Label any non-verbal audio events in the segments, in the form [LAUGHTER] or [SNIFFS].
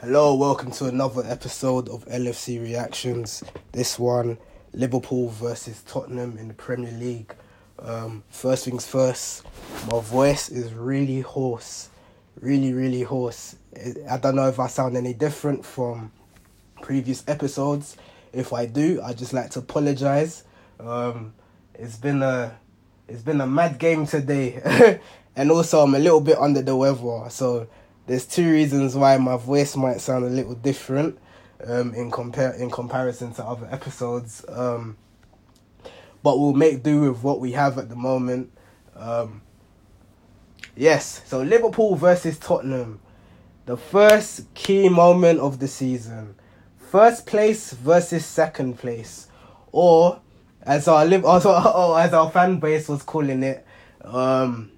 Hello, welcome to another episode of LFC Reactions. This one, Liverpool versus Tottenham in the Premier League. Um, first things first, my voice is really hoarse. Really, really hoarse. I don't know if I sound any different from previous episodes. If I do, I just like to apologize. Um, it's been a it's been a mad game today, [LAUGHS] and also I'm a little bit under the weather. So there's two reasons why my voice might sound a little different um, in compare in comparison to other episodes. Um, but we'll make do with what we have at the moment. Um, yes, so Liverpool versus Tottenham, the first key moment of the season, first place versus second place, or as our live also [LAUGHS] as our fan base was calling it, um,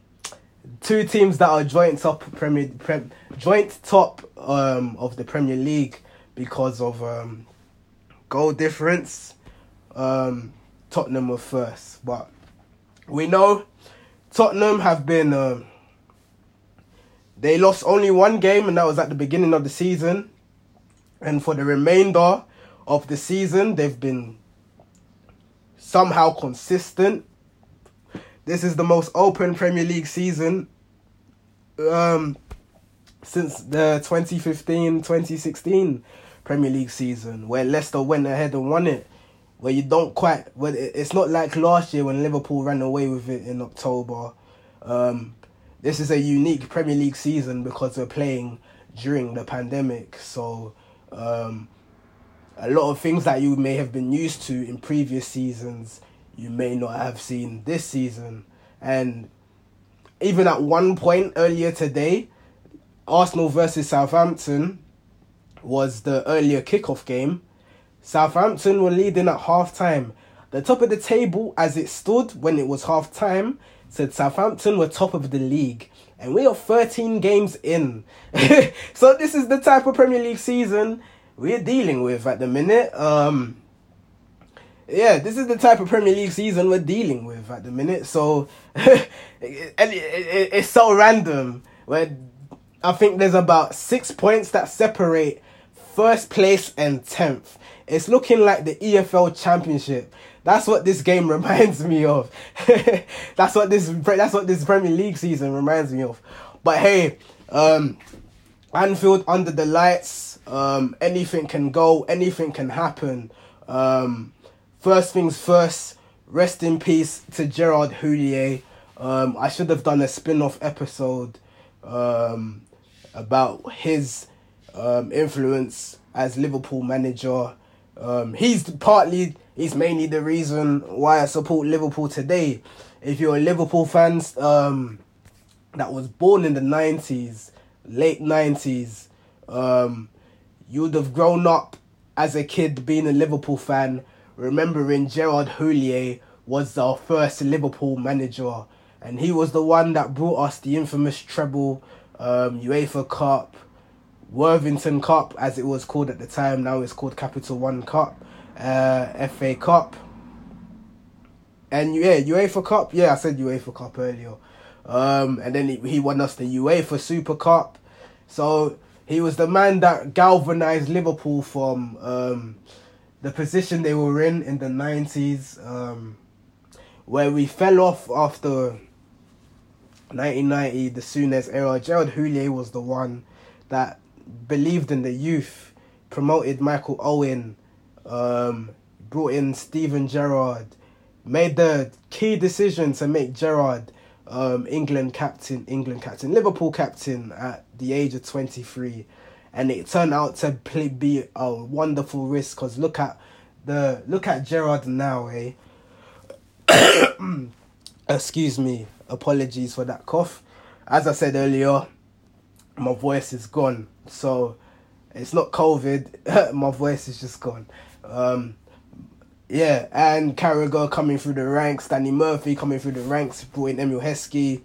two teams that are joint top Premier Prem, joint top um, of the Premier League because of um, goal difference. Um, Tottenham were first, but we know Tottenham have been. Um, they lost only one game, and that was at the beginning of the season. And for the remainder of the season, they've been somehow consistent. This is the most open Premier League season um, since the 2015-2016 Premier League season, where Leicester went ahead and won it. Where you don't quite, well, it's not like last year when Liverpool ran away with it in October. Um, this is a unique Premier League season because we're playing during the pandemic. So um, a lot of things that you may have been used to in previous seasons, you may not have seen this season. And even at one point earlier today, Arsenal versus Southampton was the earlier kickoff game. Southampton were leading at half time. The top of the table, as it stood when it was half time, said Southampton were top of the league. And we are 13 games in. [LAUGHS] so this is the type of Premier League season we're dealing with at the minute. Um, yeah, this is the type of Premier League season we're dealing with at the minute. So, [LAUGHS] it, it, it, it's so random. Where I think there's about six points that separate first place and tenth. It's looking like the EFL Championship. That's what this game [LAUGHS] reminds me of. [LAUGHS] that's what this that's what this Premier League season reminds me of. But hey, um, Anfield under the lights. Um, anything can go. Anything can happen. Um, First things first, rest in peace to Gerard Houllier. Um, I should have done a spin off episode um, about his um, influence as Liverpool manager. Um, he's partly, he's mainly the reason why I support Liverpool today. If you're a Liverpool fan um, that was born in the 90s, late 90s, um, you would have grown up as a kid being a Liverpool fan remembering Gerard Houllier was our first Liverpool manager, and he was the one that brought us the infamous treble, um, UEFA Cup, Worthington Cup, as it was called at the time. Now it's called Capital One Cup, uh, FA Cup, and yeah, UEFA Cup. Yeah, I said UEFA Cup earlier. Um, and then he, he won us the UEFA Super Cup. So he was the man that galvanized Liverpool from um, the position they were in in the 90s, um, where we fell off after 1990, the Souness era. Gerard Houllier was the one that believed in the youth, promoted Michael Owen, um, brought in Steven Gerrard, made the key decision to make Gerrard um, England captain, England captain, Liverpool captain at the age of 23 and it turned out to be a wonderful risk because look at the look at Gerard now, eh? [COUGHS] Excuse me, apologies for that cough. As I said earlier, my voice is gone, so it's not COVID. [LAUGHS] my voice is just gone. Um, yeah, and Carragher coming through the ranks, Danny Murphy coming through the ranks, brought in Emile Heskey.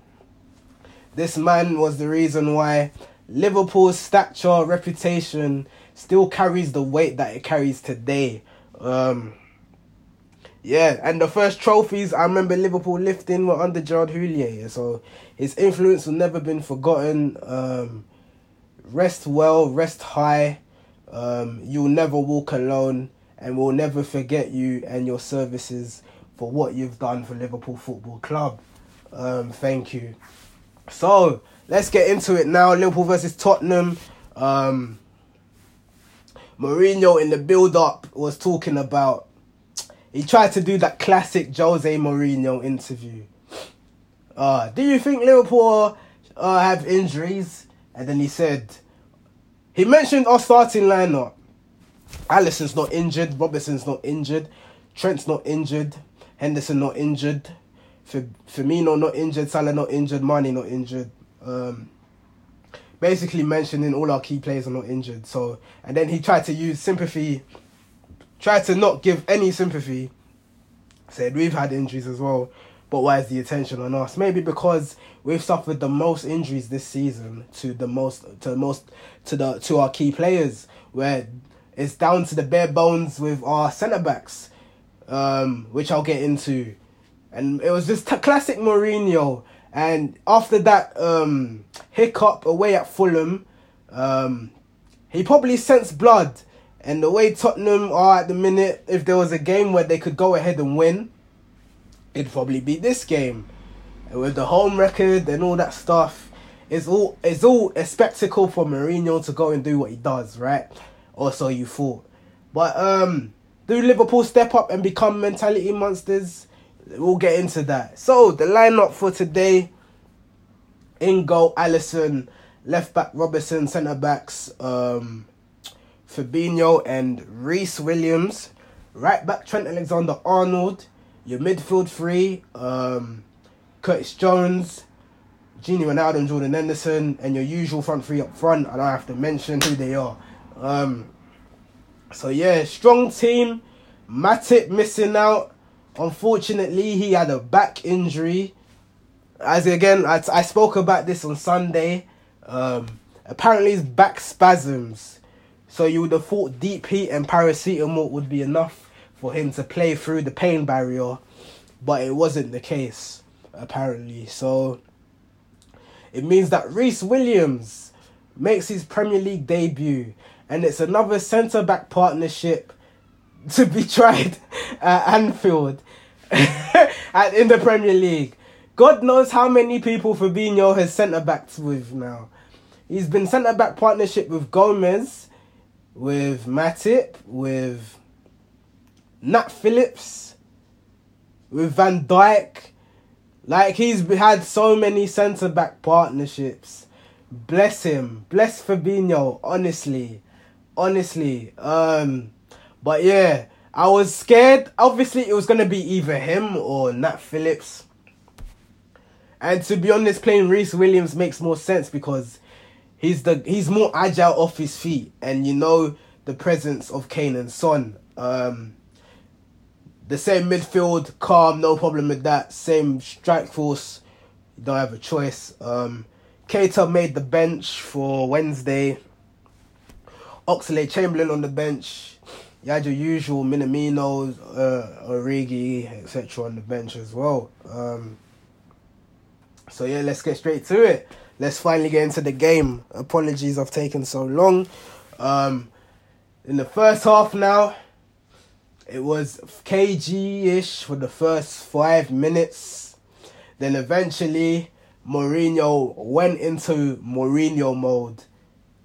This man was the reason why Liverpool's stature, reputation still carries the weight that it carries today. Um, yeah, and the first trophies I remember Liverpool lifting were under Gerard Houllier, so his influence will never been forgotten. Um, rest well, rest high. Um, you'll never walk alone, and we'll never forget you and your services for what you've done for Liverpool Football Club. Um, thank you. So let's get into it now. Liverpool versus Tottenham. Um, Mourinho in the build up was talking about. He tried to do that classic Jose Mourinho interview. Uh, do you think Liverpool uh, have injuries? And then he said, he mentioned our starting lineup. Alisson's not injured. Robertson's not injured. Trent's not injured. Henderson not injured. Firmino not injured. Salah not injured. Mane not injured. Um, basically mentioning all our key players are not injured. So and then he tried to use sympathy, tried to not give any sympathy. Said we've had injuries as well, but why is the attention on us? Maybe because we've suffered the most injuries this season to the most to the most to the to our key players, where it's down to the bare bones with our centre backs, um, which I'll get into, and it was just t- classic Mourinho and after that um, hiccup away at Fulham, um, he probably sensed blood. And the way Tottenham are at the minute, if there was a game where they could go ahead and win, it'd probably be this game. And with the home record and all that stuff, it's all it's all a spectacle for Mourinho to go and do what he does, right? Or so you thought. But um, do Liverpool step up and become mentality monsters? We'll get into that. So the lineup for today: in goal, Alisson, left back Robertson, centre backs um, Fabinho and Rhys Williams, right back Trent Alexander Arnold, your midfield three: um, Curtis Jones, Gini Wijnaldum, and Jordan Henderson, and your usual front three up front. I don't have to mention who they are. Um, so yeah, strong team. Matip missing out. Unfortunately, he had a back injury. As again, I, spoke about this on Sunday. Um, apparently, his back spasms. So you would have thought deep heat and paracetamol would be enough for him to play through the pain barrier, but it wasn't the case apparently. So it means that Rhys Williams makes his Premier League debut, and it's another centre back partnership to be tried at Anfield [LAUGHS] at, in the Premier League. God knows how many people Fabinho has centre backs with now. He's been centre back partnership with Gomez, with Matip, with Nat Phillips, with Van Dijk. Like he's had so many centre back partnerships. Bless him. Bless Fabinho, honestly. Honestly. Um but yeah, I was scared. Obviously, it was gonna be either him or Nat Phillips. And to be honest, playing Rhys Williams makes more sense because he's the he's more agile off his feet, and you know the presence of Kane and Son. Um, the same midfield, calm, no problem with that. Same strike force, you don't have a choice. Um, made the bench for Wednesday. Oxlade Chamberlain on the bench. You had your usual Minamino, uh, Origi, etc. on the bench as well. Um, so yeah, let's get straight to it. Let's finally get into the game. Apologies, I've taken so long. Um, in the first half now, it was KG-ish for the first five minutes. Then eventually, Mourinho went into Mourinho mode,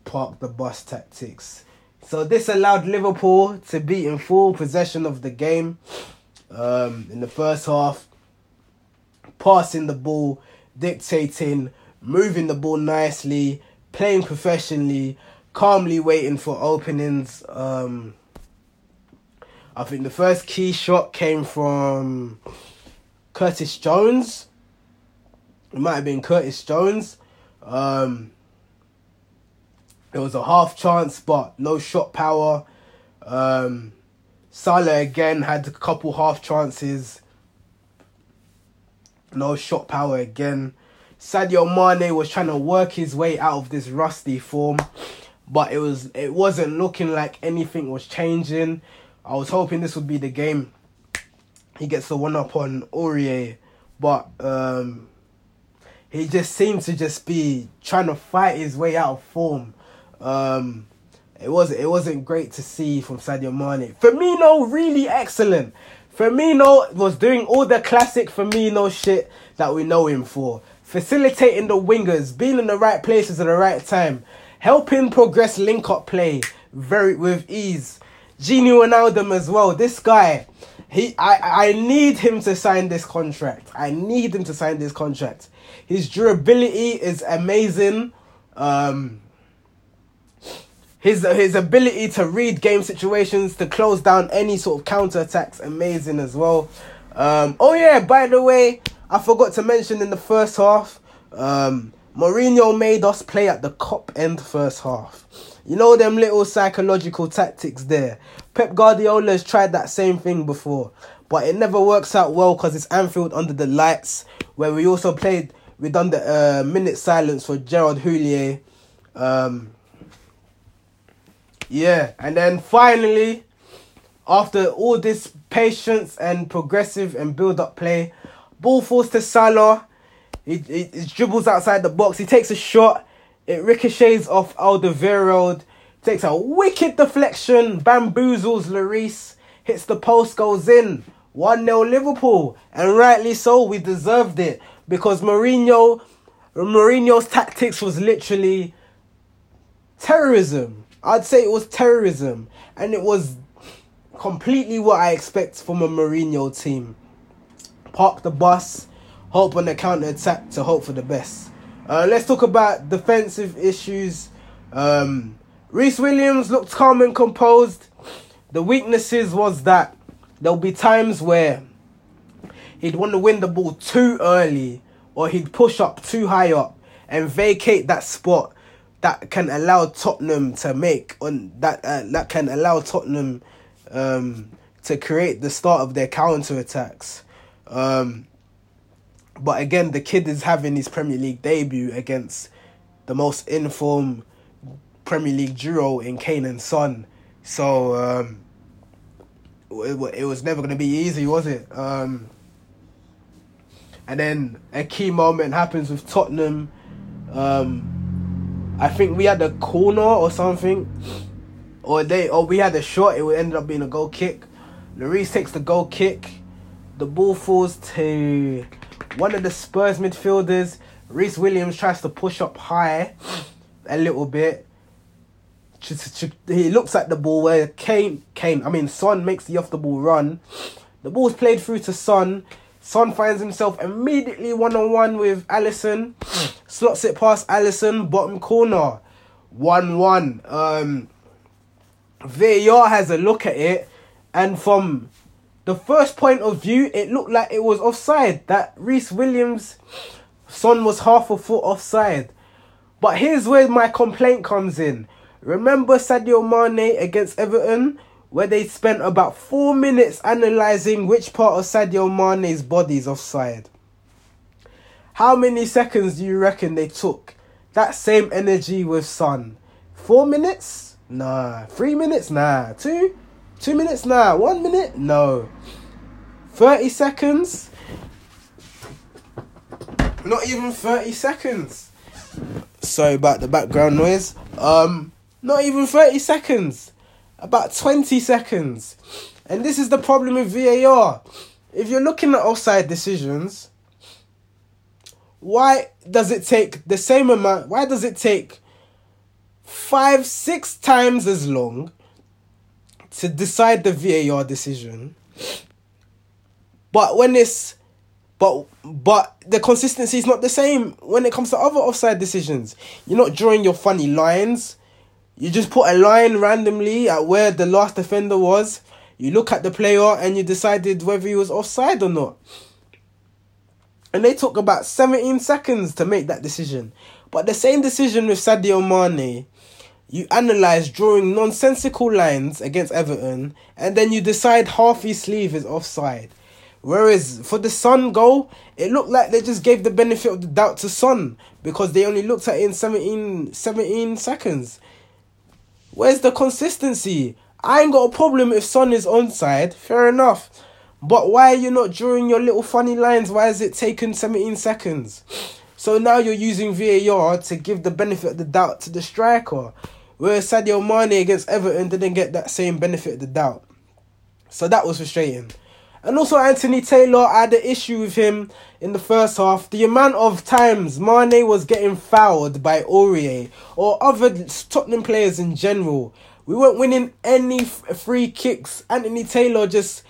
park the bus tactics. So this allowed Liverpool to be in full possession of the game um, in the first half, passing the ball, dictating, moving the ball nicely, playing professionally, calmly waiting for openings. Um, I think the first key shot came from Curtis Jones. It might have been Curtis Jones. Um, it was a half chance, but no shot power. Um, Salah again had a couple half chances. No shot power again. Sadio Mane was trying to work his way out of this rusty form, but it was it wasn't looking like anything was changing. I was hoping this would be the game. He gets the one up on Aurier, but um, he just seemed to just be trying to fight his way out of form Um, it was it wasn't great to see from Sadio Mane. Firmino really excellent. Firmino was doing all the classic Firmino shit that we know him for. Facilitating the wingers, being in the right places at the right time, helping progress link up play very with ease. Gini Wijnaldum as well. This guy, he I, I need him to sign this contract. I need him to sign this contract. His durability is amazing. Um, his his ability to read game situations to close down any sort of counter attacks amazing as well. Um, oh yeah, by the way, I forgot to mention in the first half, um, Mourinho made us play at the Kop end first half. You know them little psychological tactics there. Pep Guardiola has tried that same thing before, but it never works out well because it's Anfield under the lights, where we also played. We done the uh, minute silence for Gerard Houllier. Um, yeah, and then finally, after all this patience and progressive and build up play, ball falls to Salah. He, he, he dribbles outside the box. He takes a shot. It ricochets off Alderweireld. Takes a wicked deflection. Bamboozles Lloris. Hits the post. Goes in. 1 0 Liverpool. And rightly so. We deserved it. Because Mourinho. Mourinho's tactics was literally terrorism. I'd say it was terrorism, and it was completely what I expect from a Mourinho team. Park the bus, hope on the counter attack to hope for the best. Uh, let's talk about defensive issues. Um, Rhys Williams looked calm and composed. The weaknesses was that there'll be times where he'd want to win the ball too early or he'd push up too high up and vacate that spot that can allow Tottenham to make on that uh, that can allow Tottenham um, to create the start of their counter attacks. Um, but again, the kid is having his Premier League debut against the most informed Premier League duo in Kane and Son. So um, it, it was never going to be easy, was it? Um, and then a key moment happens with Tottenham. Um, I think we had a corner or something, or they or we had a shot. It would end up being a goal kick. Lloris takes the goal kick. The ball falls to one of the Spurs midfielders. Rhys Williams tries to push up high a little bit. He looks at the ball where Kane, Kane, I mean Son makes the off the ball run. The ball's played through to Son. Son finds himself immediately one on one with Alisson, Slots it past Alisson, bottom corner. 1 1. Um, VAR has a look at it, and from the first point of view, it looked like it was offside. That Rhys Williams' son was half a foot offside. But here's where my complaint comes in. Remember Sadio Mane against Everton? Where they spent about four minutes analysing which part of Sadio Mane's body is offside. How many seconds do you reckon they took? That same energy with Son. Four minutes? Nah. Three minutes? Nah. Two? Two minutes? Nah. One minute? No. 30 seconds? Not even 30 seconds. Sorry about the background noise. Um, not even 30 seconds about 20 seconds. And this is the problem with VAR. If you're looking at offside decisions, why does it take the same amount? Why does it take five, six times as long to decide the VAR decision? But when it's but but the consistency is not the same when it comes to other offside decisions. You're not drawing your funny lines. You just put a line randomly at where the last defender was. You look at the player and you decided whether he was offside or not. And they took about 17 seconds to make that decision. But the same decision with Sadio Mane, you analyse drawing nonsensical lines against Everton, and then you decide half his sleeve is offside. Whereas for the Son goal, it looked like they just gave the benefit of the doubt to Son because they only looked at it in 17, 17 seconds. Where's the consistency? I ain't got a problem if Son is onside, fair enough. But why are you not drawing your little funny lines? Why is it taken 17 seconds? [SNIFFS] So now you're using VAR to give the benefit of the doubt to the striker. Where Sadio Mane against Everton didn't get that same benefit of the doubt. So that was frustrating. And also Anthony Taylor, I had an issue with him in the first half. The amount of times Mane was getting fouled by Aurier or other Tottenham players in general. We weren't winning any free kicks. Anthony Taylor just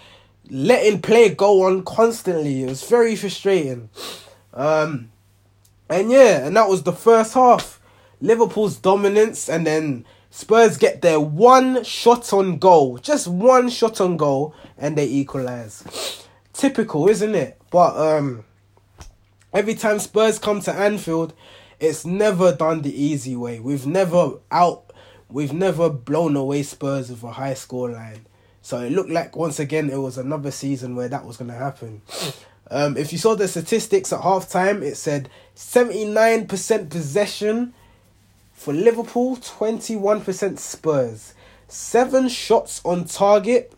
letting play go on constantly. It was very frustrating. Um, and yeah, and that was the first half. Liverpool's dominance, and then Spurs get their one shot on goal, just one shot on goal, and they equalize. Typical, isn't it? But um, every time Spurs come to Anfield, it's never done the easy way. We've never out, we've never blown away Spurs with a high score line. So it looked like once again it was another season where that was going to happen. Um, if you saw the statistics at halftime, it said 79% possession for Liverpool, 21% Spurs. Seven shots on target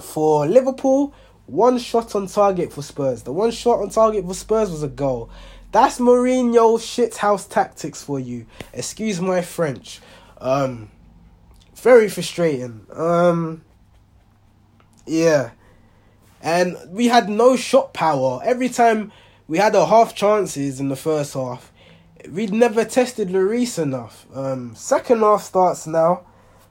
for Liverpool, one shot on target for Spurs. The one shot on target for Spurs was a goal. That's Mourinho shithouse tactics for you. Excuse my French. Um, very frustrating. Um, yeah. And we had no shot power. Every time we had our half chances in the first half, we'd never tested Lloris enough. Um, second half starts now.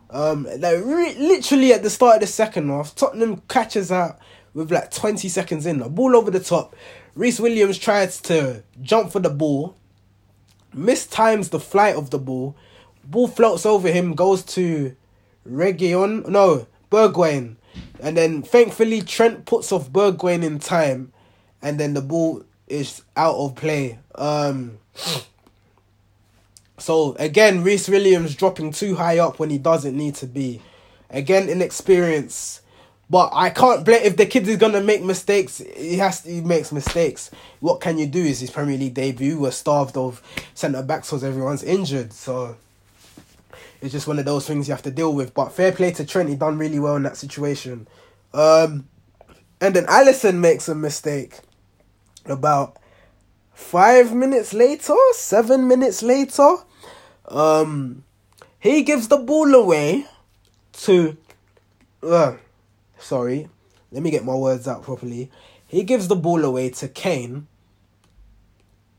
Um, like re- literally at the start of the second half, Tottenham catches out with like 20 seconds in. The ball over the top. Rhys Williams tries to jump for the ball, mistimes the flight of the ball. Ball floats over him, goes to Reguilon. No, Bergwijn. And then thankfully Trent puts off Bergwijn in time, and then the ball is out of play. Um. So again, Rhys Williams dropping too high up when he doesn't need to be. Again, inexperience. But I can't blame if the kid is gonna make mistakes. He has to, he makes mistakes. What can you do? Is his Premier League debut? We're starved of centre backs because everyone's injured. So it's just one of those things you have to deal with. But fair play to Trent, he done really well in that situation. Um, and then Alisson makes a mistake. About five minutes later, seven minutes later, um, he gives the ball away to. Uh, sorry, let me get my words out properly. He gives the ball away to Kane.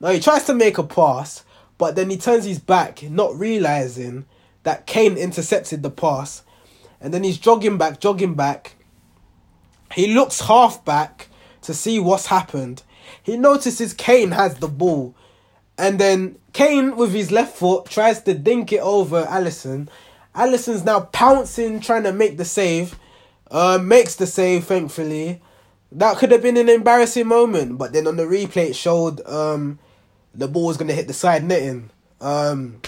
Now he tries to make a pass, but then he turns his back, not realizing that Kane intercepted the pass. And then he's jogging back, jogging back. He looks half back to see what's happened. He notices Kane has the ball. And then Kane, with his left foot, tries to dink it over Alisson. Alisson's now pouncing, trying to make the save. Uh, makes the save, thankfully. That could have been an embarrassing moment, but then on the replay it showed um, the ball was gonna hit the side netting. Um,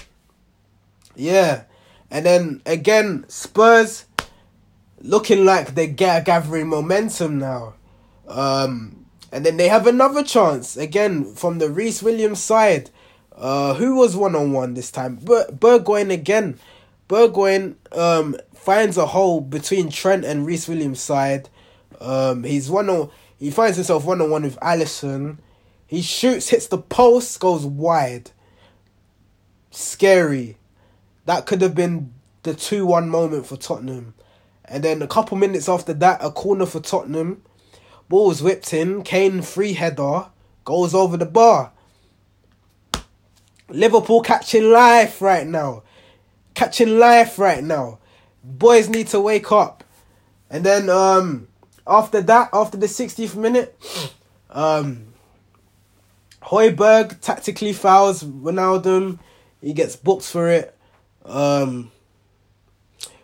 yeah. And then again, Spurs looking like they're gathering momentum now. Um, and then they have another chance again from the Rhys Williams side. Uh, who was one on one this time? Ber- Bergwijn again. Bergwijn um, finds a hole between Trent and Rhys Williams' side. Um, he's one on. He finds himself one on one with Alisson. He shoots, hits the post, goes wide. Scary. That could have been the 2 1 moment for Tottenham. And then a couple minutes after that, a corner for Tottenham. Ball was whipped in. Kane free header goes over the bar. Liverpool catching life right now. Catching life right now. Boys need to wake up. And then um after that, after the 60th minute, um Højbjerg tactically fouls Wijnaldum. He gets booked for it. Um,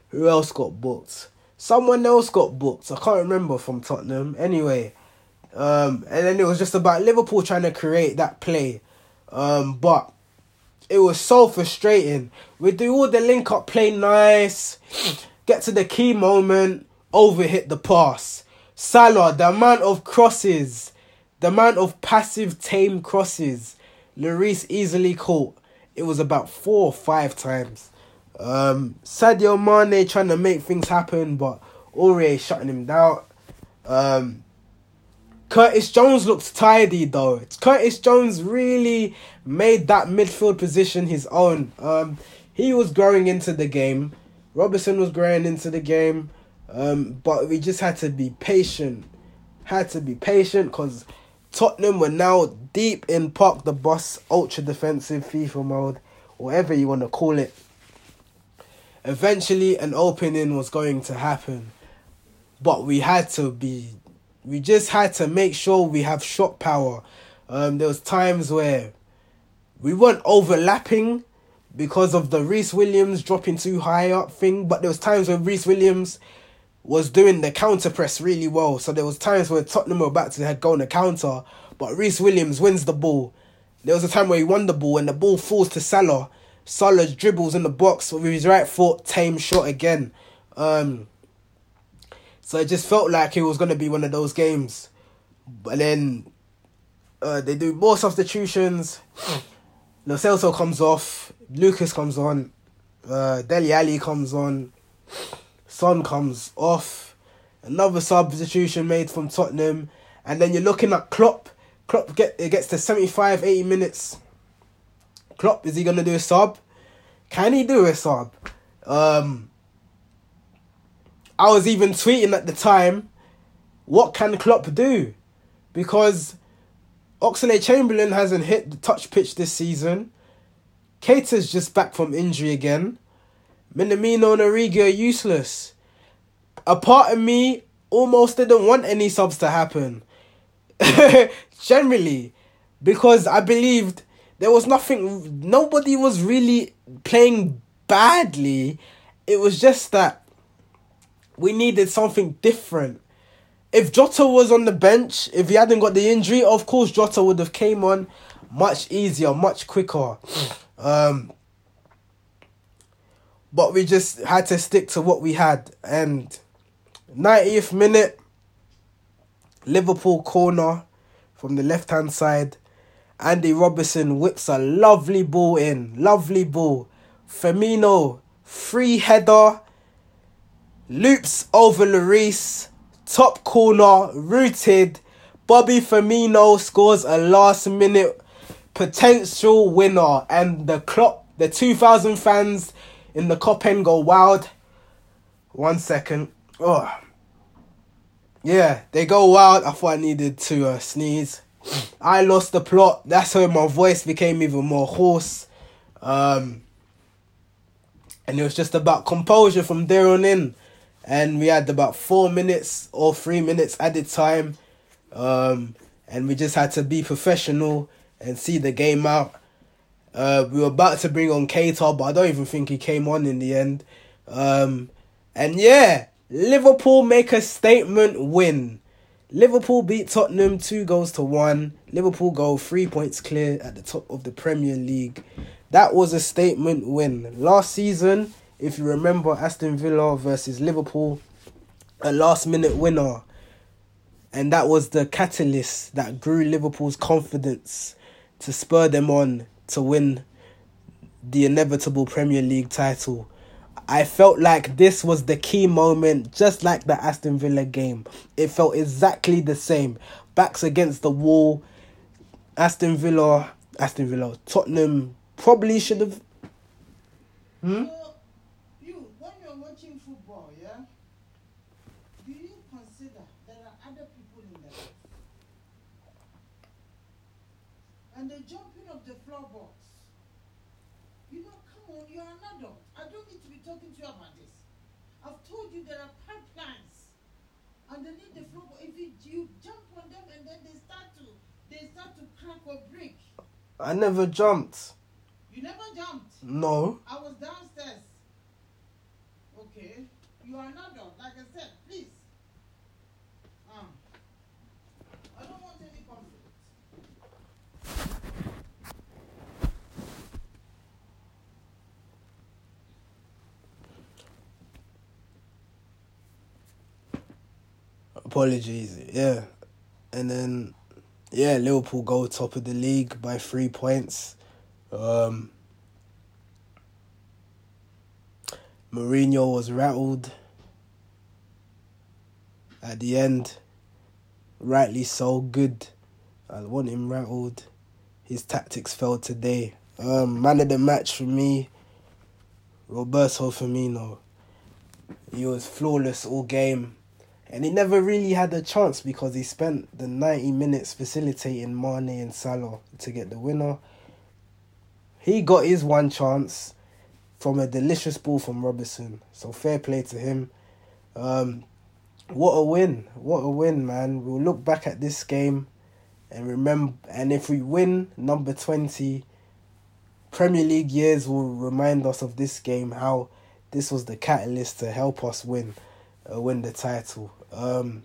who else got booked? Someone else got booked. I can't remember from Tottenham. Anyway, um, and then it was just about Liverpool trying to create that play. Um, but it was so frustrating. We do all the link up play nice, get to the key moment, overhit the pass. Salah, the amount of crosses, the amount of passive tame crosses, Lloris easily caught. It was about four or five times. Um, Sadio Mane trying to make things happen, but Aurier shutting him down. Um, Curtis Jones looked tidy though. Curtis Jones really made that midfield position his own. Um, he was growing into the game. Robertson was growing into the game. Um, but we just had to be patient. Had to be patient because Tottenham were now deep in Park the Bus ultra defensive FIFA mode, whatever you want to call it. Eventually, an opening was going to happen, but we had to be. We just had to make sure we have shot power. Um, there was times where we weren't overlapping because of the Rhys Williams dropping too high up thing, but there was times when Rhys Williams was doing the counter press really well. So there was times where Tottenham were about to go on a counter, but Rhys Williams wins the ball. There was a time where he won the ball and the ball falls to Salah. Salah dribbles in the box with his right foot, tame shot again. Um, so it just felt like it was gonna be one of those games. But then uh, they do more substitutions. [SNIFFS] Lo Celso comes off. Lucas comes on. Uh, Dele Alli comes on. Son comes off. Another substitution made from Tottenham. And then you're looking at Klopp. Klopp get it gets to 75, 80 minutes. Klopp, is he gonna do a sub? Can he do a sub? Um I was even tweeting at the time, what can Klopp do? Because Oxlade Chamberlain hasn't hit the touch pitch this season. Keita's just back from injury again. Minamino and Origi are useless. A part of me almost didn't want any subs to happen. [LAUGHS] Generally. Because I believed there was nothing, nobody was really playing badly. It was just that we needed something different. If Jota was on the bench, if he hadn't got the injury, of course Jota would have came on much easier, much quicker. Um, but we just had to stick to what we had. And 90th minute, Liverpool corner from the left hand side. Andy Robertson whips a lovely ball in. Lovely ball. Firmino, free header. Loops over Lloris. Top corner, rooted. Bobby Firmino scores a last minute potential winner. And the clock, the 2,000 fans in the end go wild. One second. Oh. Yeah, they go wild. I thought I needed to uh, sneeze. I lost the plot. That's when my voice became even more hoarse. Um, and it was just about composure from there on in. And we had about four minutes or three minutes added time. Um, and we just had to be professional and see the game out. Uh, we were about to bring on Keita, but I don't even think he came on in the end. Um, and yeah, Liverpool make a statement win. Liverpool beat Tottenham two goals to one. Liverpool go three points clear at the top of the Premier League. That was a statement win. Last season, if you remember, Aston Villa versus Liverpool, a last minute winner. And that was the catalyst that grew Liverpool's confidence to spur them on to win the inevitable Premier League title. I felt like this was the key moment, just like the Aston Villa game. It felt exactly the same. Backs against the wall. Aston Villa, Aston Villa, Tottenham probably should have. Hmm? you, when you're watching football, yeah, do you consider there are other people in there? And the jumping of the floorboards. You know, come on, you're an adult. I don't need to be talking to you about this. I've told you there are pipelines underneath the floor. If you, you jump on them and then they start to they start to crack or break. I never jumped. You never jumped. No. I was downstairs. Okay. You are an adult, like I said, please. Um, I don't want any conflict. Apologies. Yeah. And then, yeah, Liverpool go top of the league by three points. Um, Mourinho was rattled at the end. Rightly so. Good. I want him rattled. His tactics failed today. Um, man of the match for me. Roberto Firmino. He was flawless all game. And he never really had a chance because he spent the 90 minutes facilitating Mane and Salah to get the winner. He got his one chance from a delicious ball from Robertson. So fair play to him. Um, what a win. What a win, man. We'll look back at this game and remember and if we win number 20 Premier League years will remind us of this game how this was the catalyst to help us win uh, win the title. Um,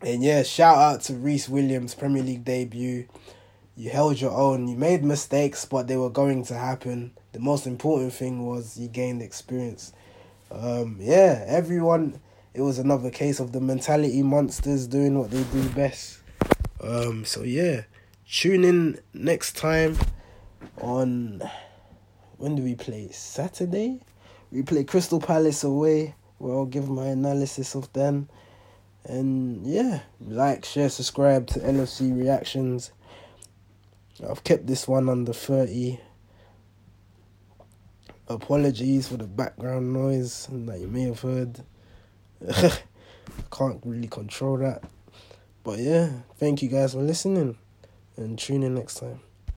and yeah, shout out to Rhys Williams Premier League debut. You held your own. You made mistakes, but they were going to happen. The most important thing was you gained experience. Um, yeah, everyone. It was another case of the mentality monsters doing what they do best. Um, so yeah, tune in next time on when do we play? Saturday? We play Crystal Palace away. Where I'll give my analysis of them. And yeah, like, share, subscribe to LFC Reactions. I've kept this one under 30. Apologies for the background noise that you may have heard. I [LAUGHS] Can't really control that. But yeah, thank you guys for listening and tune in next time.